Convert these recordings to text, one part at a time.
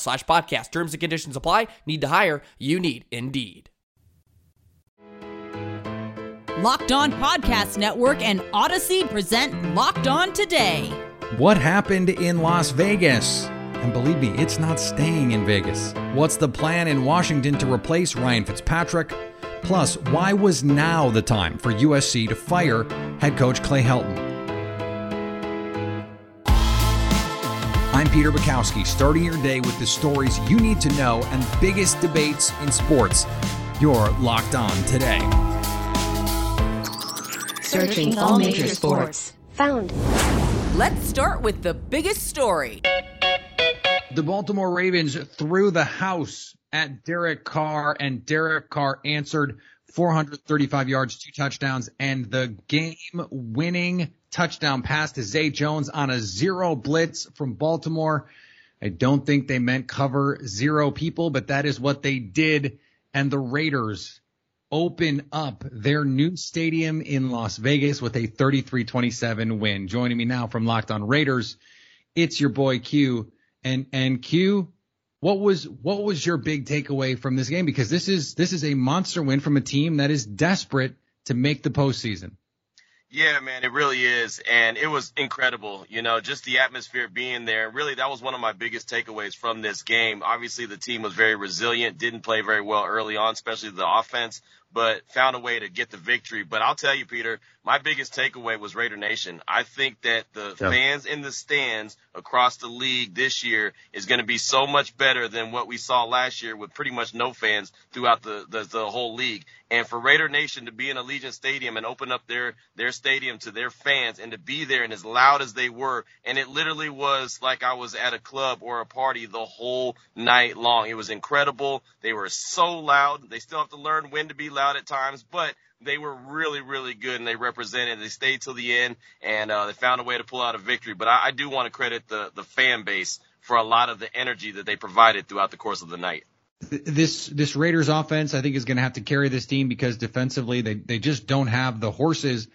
slash podcast. Terms and conditions apply. Need to hire? You need Indeed. Locked On Podcast Network and Odyssey present Locked On Today. What happened in Las Vegas? And believe me, it's not staying in Vegas. What's the plan in Washington to replace Ryan Fitzpatrick? Plus, why was now the time for USC to fire head coach Clay Helton? I'm Peter Bukowski, starting your day with the stories you need to know and biggest debates in sports. You're locked on today. Searching all major sports. Found. Let's start with the biggest story. The Baltimore Ravens threw the house at Derek Carr, and Derek Carr answered 435 yards, two touchdowns, and the game winning touchdown pass to Zay Jones on a zero blitz from Baltimore. I don't think they meant cover zero people, but that is what they did. And the Raiders open up their new stadium in Las Vegas with a 33-27 win. Joining me now from Locked On Raiders, it's your boy Q. And and Q, what was what was your big takeaway from this game? Because this is this is a monster win from a team that is desperate to make the postseason. Yeah, man, it really is. And it was incredible. You know, just the atmosphere being there. Really, that was one of my biggest takeaways from this game. Obviously, the team was very resilient, didn't play very well early on, especially the offense, but found a way to get the victory. But I'll tell you, Peter, my biggest takeaway was Raider Nation. I think that the yeah. fans in the stands across the league this year is going to be so much better than what we saw last year with pretty much no fans throughout the, the, the whole league. And for Raider Nation to be in Allegiant Stadium and open up their, their stadium to their fans and to be there and as loud as they were, and it literally was like I was at a club or a party the whole night long. It was incredible. They were so loud. They still have to learn when to be loud at times, but they were really, really good and they represented. They stayed till the end and uh, they found a way to pull out a victory. But I, I do want to credit the the fan base for a lot of the energy that they provided throughout the course of the night this this Raiders offense I think is going to have to carry this team because defensively they they just don't have the horses.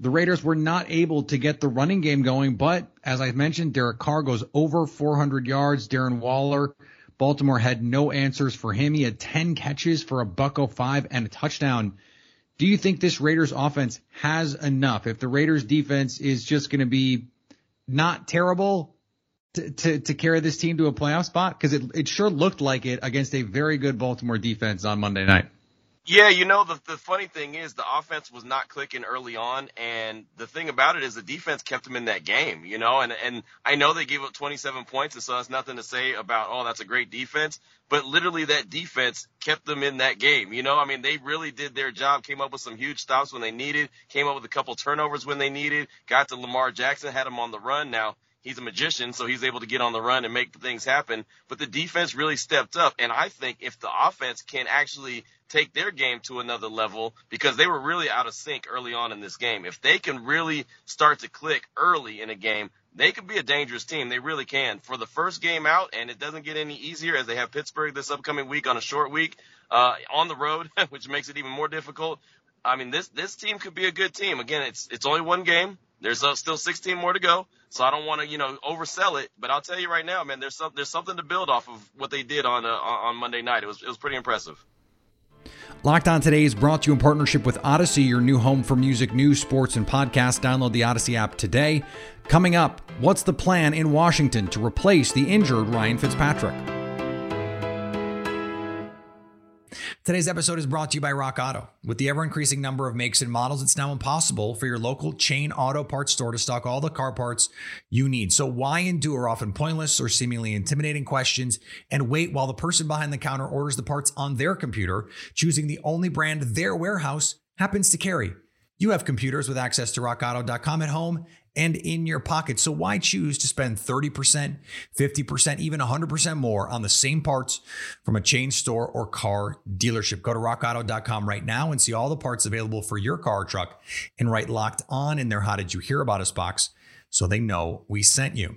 The Raiders were not able to get the running game going, but as I mentioned, Derek Carr goes over 400 yards. Darren Waller, Baltimore had no answers for him. He had 10 catches for a buck 05 and a touchdown. Do you think this Raiders offense has enough? If the Raiders defense is just going to be not terrible, to, to, to carry this team to a playoff spot? Because it, it sure looked like it against a very good Baltimore defense on Monday night. Yeah, you know, the, the funny thing is the offense was not clicking early on. And the thing about it is the defense kept them in that game, you know, and, and I know they gave up 27 points. And so that's nothing to say about, oh, that's a great defense. But literally that defense kept them in that game. You know, I mean, they really did their job, came up with some huge stops when they needed, came up with a couple turnovers when they needed, got to Lamar Jackson, had him on the run. Now, he's a magician, so he's able to get on the run and make things happen. But the defense really stepped up. And I think if the offense can actually take their game to another level, because they were really out of sync early on in this game, if they can really start to click early in a game, they could be a dangerous team. They really can. For the first game out, and it doesn't get any easier as they have Pittsburgh this upcoming week on a short week uh, on the road, which makes it even more difficult. I mean, this this team could be a good team. Again, it's it's only one game. There's uh, still 16 more to go, so I don't want to, you know, oversell it. But I'll tell you right now, man, there's some, there's something to build off of what they did on uh, on Monday night. It was it was pretty impressive. Locked On Today is brought to you in partnership with Odyssey, your new home for music, news, sports, and podcasts. Download the Odyssey app today. Coming up, what's the plan in Washington to replace the injured Ryan Fitzpatrick? Today's episode is brought to you by Rock Auto. With the ever increasing number of makes and models, it's now impossible for your local chain auto parts store to stock all the car parts you need. So, why endure often pointless or seemingly intimidating questions and wait while the person behind the counter orders the parts on their computer, choosing the only brand their warehouse happens to carry? You have computers with access to rockauto.com at home and in your pocket. So why choose to spend 30%, 50%, even 100% more on the same parts from a chain store or car dealership? Go to rockauto.com right now and see all the parts available for your car or truck and write locked on in their How Did You Hear About Us box so they know we sent you.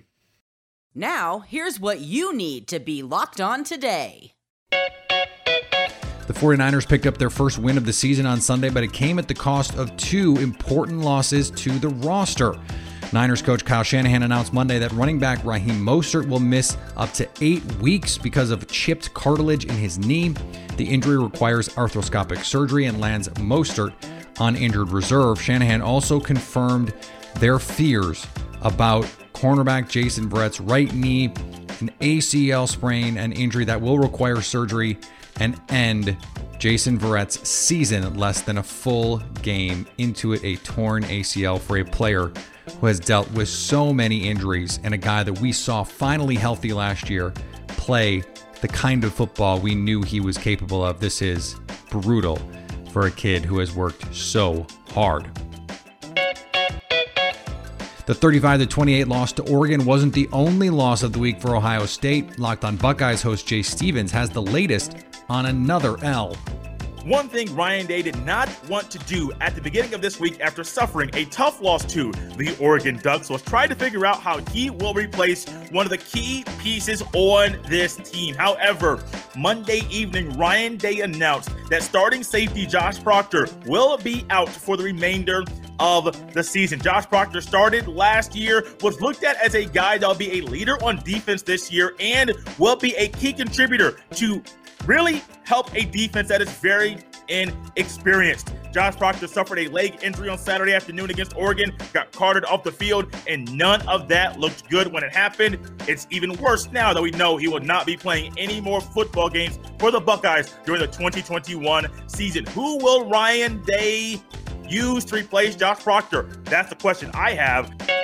Now, here's what you need to be locked on today. The 49ers picked up their first win of the season on Sunday, but it came at the cost of two important losses to the roster. Niners coach Kyle Shanahan announced Monday that running back Raheem Mostert will miss up to eight weeks because of chipped cartilage in his knee. The injury requires arthroscopic surgery and lands Mostert on injured reserve. Shanahan also confirmed their fears about cornerback Jason Verrett's right knee, an ACL sprain, an injury that will require surgery and end Jason Verrett's season less than a full game into it, a torn ACL for a player who has dealt with so many injuries and a guy that we saw finally healthy last year play the kind of football we knew he was capable of. This is brutal for a kid who has worked so hard. The 35 28 loss to Oregon wasn't the only loss of the week for Ohio State. Locked on Buckeyes host Jay Stevens has the latest on another L. One thing Ryan Day did not want to do at the beginning of this week after suffering a tough loss to the Oregon Ducks was try to figure out how he will replace one of the key pieces on this team. However, Monday evening, Ryan Day announced that starting safety Josh Proctor will be out for the remainder of the season. Josh Proctor started last year, was looked at as a guy that'll be a leader on defense this year, and will be a key contributor to really help a defense that is very inexperienced. Josh Proctor suffered a leg injury on Saturday afternoon against Oregon, got carted off the field, and none of that looked good when it happened. It's even worse now that we know he will not be playing any more football games for the Buckeyes during the 2021 season. Who will Ryan Day use to replace Josh Proctor? That's the question I have.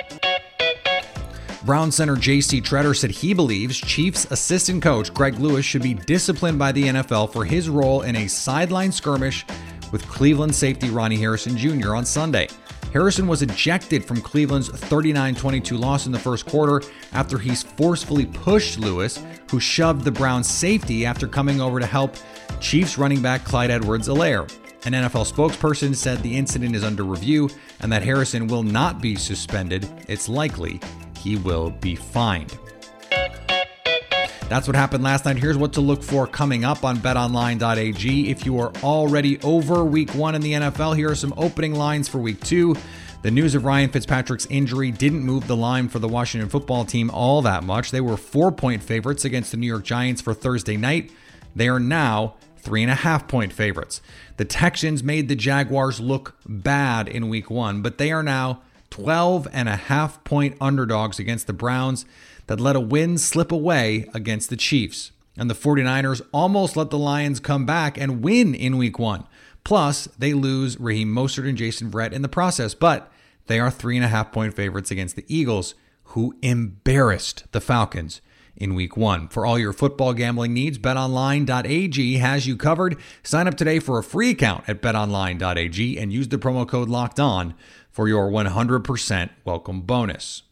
Brown center J.C. Tretter said he believes Chiefs assistant coach Greg Lewis should be disciplined by the NFL for his role in a sideline skirmish with Cleveland safety Ronnie Harrison Jr. on Sunday. Harrison was ejected from Cleveland's 39 22 loss in the first quarter after he forcefully pushed Lewis, who shoved the Browns safety after coming over to help Chiefs running back Clyde Edwards Helaire. An NFL spokesperson said the incident is under review and that Harrison will not be suspended. It's likely he will be fined. That's what happened last night. Here's what to look for coming up on betonline.ag. If you are already over week one in the NFL, here are some opening lines for week two. The news of Ryan Fitzpatrick's injury didn't move the line for the Washington football team all that much. They were four point favorites against the New York Giants for Thursday night. They are now three and a half point favorites. The Texans made the Jaguars look bad in week one, but they are now 12 and a half point underdogs against the Browns that let a win slip away against the Chiefs. And the 49ers almost let the Lions come back and win in week one. Plus, they lose Raheem Mostert and Jason Verrett in the process, but they are three and a half point favorites against the Eagles, who embarrassed the Falcons in week one. For all your football gambling needs, betonline.ag has you covered. Sign up today for a free account at betonline.ag and use the promo code locked on for your 100% welcome bonus.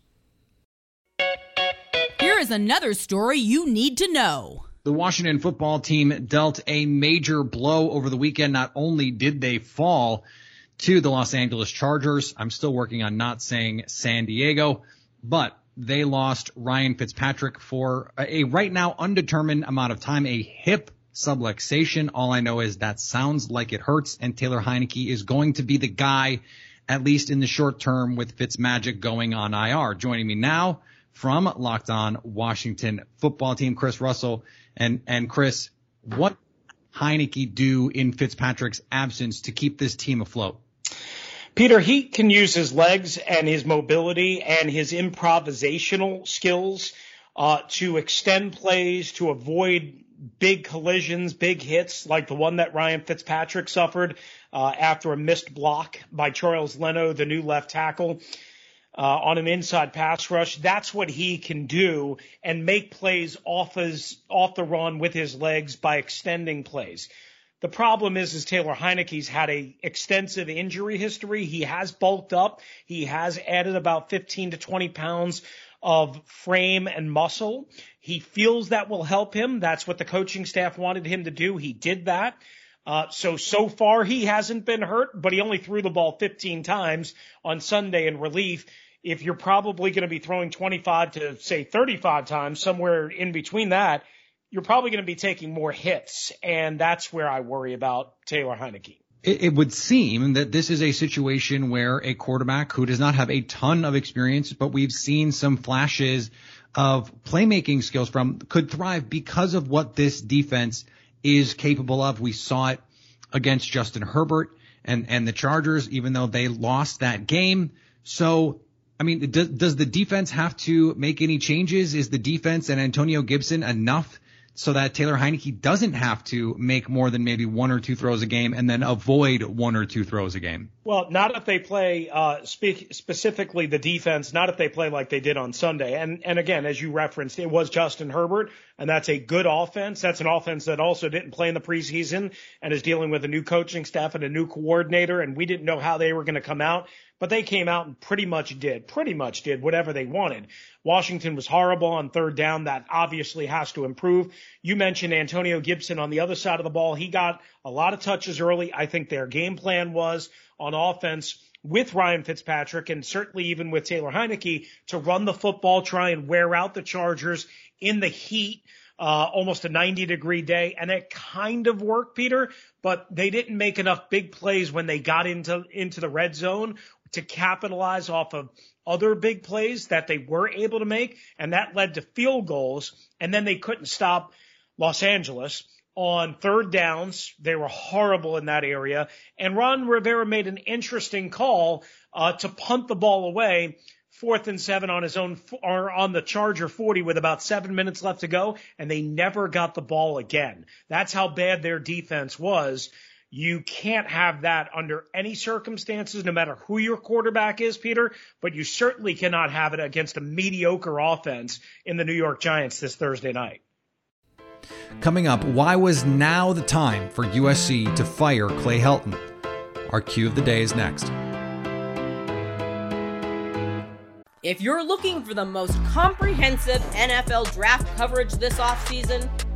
Here is another story you need to know. The Washington football team dealt a major blow over the weekend. Not only did they fall to the Los Angeles Chargers, I'm still working on not saying San Diego, but they lost Ryan Fitzpatrick for a right now undetermined amount of time, a hip subluxation. All I know is that sounds like it hurts, and Taylor Heinicke is going to be the guy, at least in the short term, with Fitzmagic going on IR. Joining me now from Locked On Washington Football Team, Chris Russell, and and Chris, what Heinicke do in Fitzpatrick's absence to keep this team afloat? Peter, he can use his legs and his mobility and his improvisational skills uh, to extend plays, to avoid big collisions, big hits like the one that Ryan Fitzpatrick suffered uh, after a missed block by Charles Leno, the new left tackle. Uh, on an inside pass rush. That's what he can do and make plays off his off the run with his legs by extending plays. The problem is, is Taylor Heinicke's had a extensive injury history. He has bulked up. He has added about 15 to 20 pounds of frame and muscle. He feels that will help him. That's what the coaching staff wanted him to do. He did that. Uh, so, so far he hasn't been hurt, but he only threw the ball 15 times on Sunday in relief. If you're probably going to be throwing 25 to say 35 times, somewhere in between that, you're probably going to be taking more hits. And that's where I worry about Taylor Heinicke. It, it would seem that this is a situation where a quarterback who does not have a ton of experience, but we've seen some flashes of playmaking skills from could thrive because of what this defense is capable of. We saw it against Justin Herbert and, and the Chargers, even though they lost that game. So I mean, does, does the defense have to make any changes? Is the defense and Antonio Gibson enough so that Taylor Heinicke doesn't have to make more than maybe one or two throws a game and then avoid one or two throws a game? Well, not if they play uh, speak specifically the defense. Not if they play like they did on Sunday. And and again, as you referenced, it was Justin Herbert, and that's a good offense. That's an offense that also didn't play in the preseason and is dealing with a new coaching staff and a new coordinator. And we didn't know how they were going to come out but they came out and pretty much did, pretty much did whatever they wanted. Washington was horrible on third down. That obviously has to improve. You mentioned Antonio Gibson on the other side of the ball. He got a lot of touches early. I think their game plan was on offense with Ryan Fitzpatrick and certainly even with Taylor Heinicke to run the football, try and wear out the Chargers in the heat. Uh, almost a 90 degree day and it kind of worked, Peter, but they didn't make enough big plays when they got into, into the red zone to capitalize off of other big plays that they were able to make. And that led to field goals. And then they couldn't stop Los Angeles on third downs. They were horrible in that area. And Ron Rivera made an interesting call uh, to punt the ball away. Fourth and seven on his own or on the Charger 40 with about seven minutes left to go, and they never got the ball again. That's how bad their defense was. You can't have that under any circumstances, no matter who your quarterback is, Peter, but you certainly cannot have it against a mediocre offense in the New York Giants this Thursday night. Coming up, why was now the time for USC to fire Clay Helton? Our cue of the day is next. If you're looking for the most comprehensive NFL draft coverage this offseason,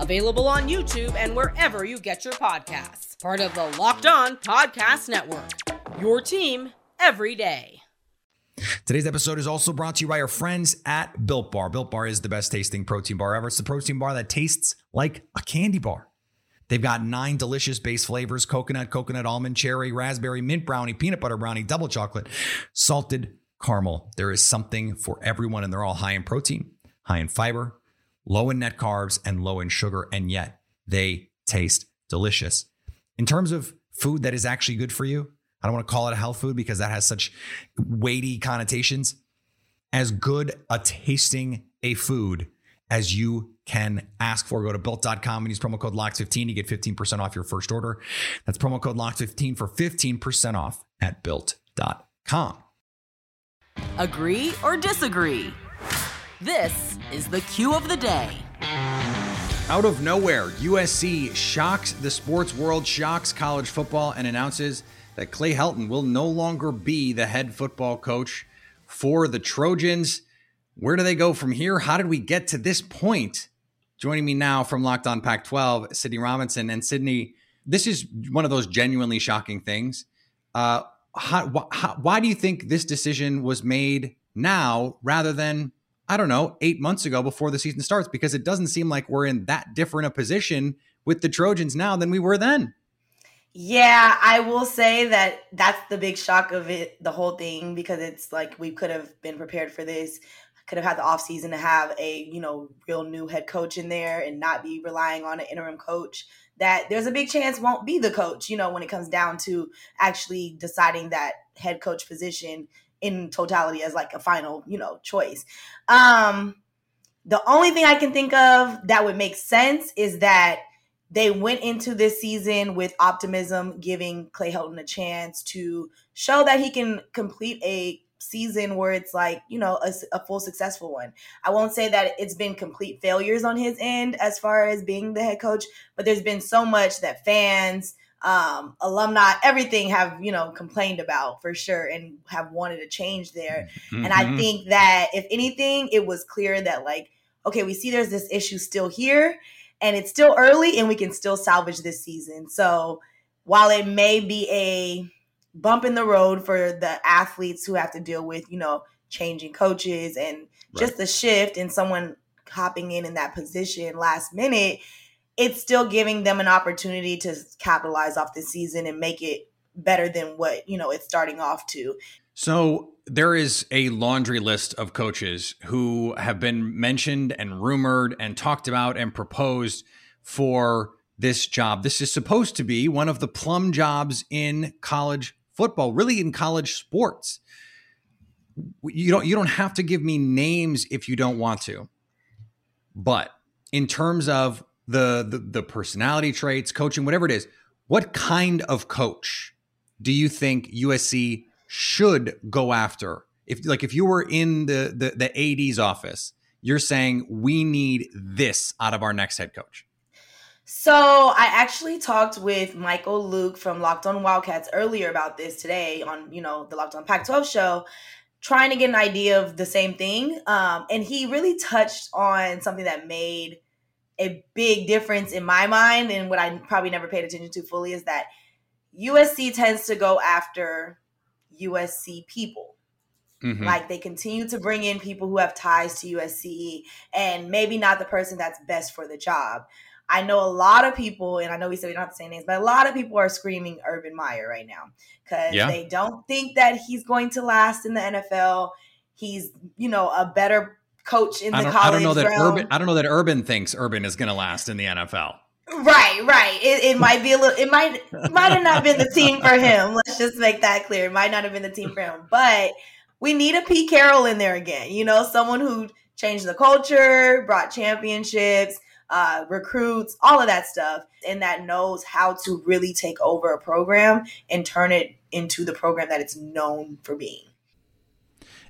available on YouTube and wherever you get your podcasts. Part of the Locked On Podcast Network. Your team every day. Today's episode is also brought to you by our friends at Built Bar. Built Bar is the best tasting protein bar ever. It's the protein bar that tastes like a candy bar. They've got nine delicious base flavors coconut, coconut, almond, cherry, raspberry, mint brownie, peanut butter brownie, double chocolate, salted caramel. There is something for everyone, and they're all high in protein, high in fiber, low in net carbs, and low in sugar, and yet they taste delicious. In terms of food that is actually good for you, I don't want to call it a health food because that has such weighty connotations. As good a tasting a food as you can ask for. Go to built.com and use promo code LOCKS15 to get 15% off your first order. That's promo code LOCKS15 for 15% off at built.com. Agree or disagree? This is the cue of the day. Out of nowhere, USC shocks the sports world, shocks college football, and announces that Clay Helton will no longer be the head football coach for the Trojans. Where do they go from here? How did we get to this point? Joining me now from Locked On Pac 12, Sydney Robinson. And Sydney, this is one of those genuinely shocking things. Uh, how, wh- why do you think this decision was made now rather than, I don't know, eight months ago before the season starts? Because it doesn't seem like we're in that different a position with the Trojans now than we were then. Yeah, I will say that that's the big shock of it, the whole thing, because it's like we could have been prepared for this could have had the offseason to have a you know real new head coach in there and not be relying on an interim coach that there's a big chance won't be the coach you know when it comes down to actually deciding that head coach position in totality as like a final you know choice. Um the only thing i can think of that would make sense is that they went into this season with optimism giving clay helton a chance to show that he can complete a season where it's like you know a, a, full successful one. I won't say that it's been complete failures on his end as far as being the head coach but there's been so much that fans um, alumni everything have you know complained about for sure and have wanted a change there mm-hmm. and i mm-hmm. think that if anything it was clear that like okay we see there's this issue still here and it's still early and we can still salvage this season so while it may be a bump in the road for the athletes who have to deal with, you know, changing coaches and right. just the shift and someone hopping in in that position last minute, it's still giving them an opportunity to capitalize off the season and make it better than what, you know, it's starting off to. So there is a laundry list of coaches who have been mentioned and rumored and talked about and proposed for this job. This is supposed to be one of the plum jobs in college football, really in college sports. You don't you don't have to give me names if you don't want to. But in terms of the, the the personality traits, coaching, whatever it is, what kind of coach do you think USC should go after? If like if you were in the the, the AD's office, you're saying we need this out of our next head coach. So I actually talked with Michael Luke from Locked On Wildcats earlier about this today on, you know, the Locked On Pac-12 show, trying to get an idea of the same thing. Um, and he really touched on something that made a big difference in my mind and what I probably never paid attention to fully is that USC tends to go after USC people. Mm-hmm. Like they continue to bring in people who have ties to USC and maybe not the person that's best for the job. I know a lot of people, and I know we said we don't have to say names, but a lot of people are screaming Urban Meyer right now because yeah. they don't think that he's going to last in the NFL. He's, you know, a better coach in the college. I don't know that realm. Urban. I don't know that Urban thinks Urban is going to last in the NFL. Right, right. It, it might be a little. It might might have not been the team for him. Let's just make that clear. It might not have been the team for him, but we need a Pete Carroll in there again. You know, someone who changed the culture, brought championships uh, recruits, all of that stuff, and that knows how to really take over a program and turn it into the program that it's known for being.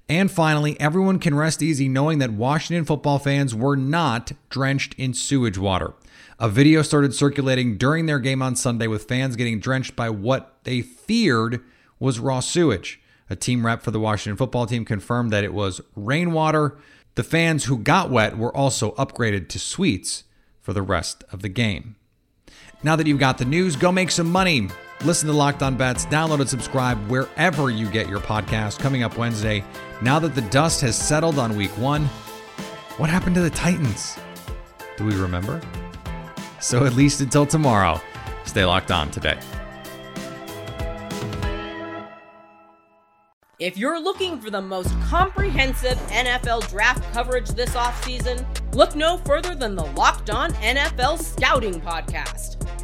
And finally, everyone can rest easy knowing that Washington football fans were not drenched in sewage water. A video started circulating during their game on Sunday with fans getting drenched by what they feared was raw sewage. A team rep for the Washington football team confirmed that it was rainwater. The fans who got wet were also upgraded to suites for the rest of the game. Now that you've got the news, go make some money. Listen to Locked On Bets, download and subscribe wherever you get your podcast. Coming up Wednesday, now that the dust has settled on week one, what happened to the Titans? Do we remember? So at least until tomorrow, stay locked on today. If you're looking for the most comprehensive NFL draft coverage this offseason, look no further than the Locked On NFL Scouting Podcast.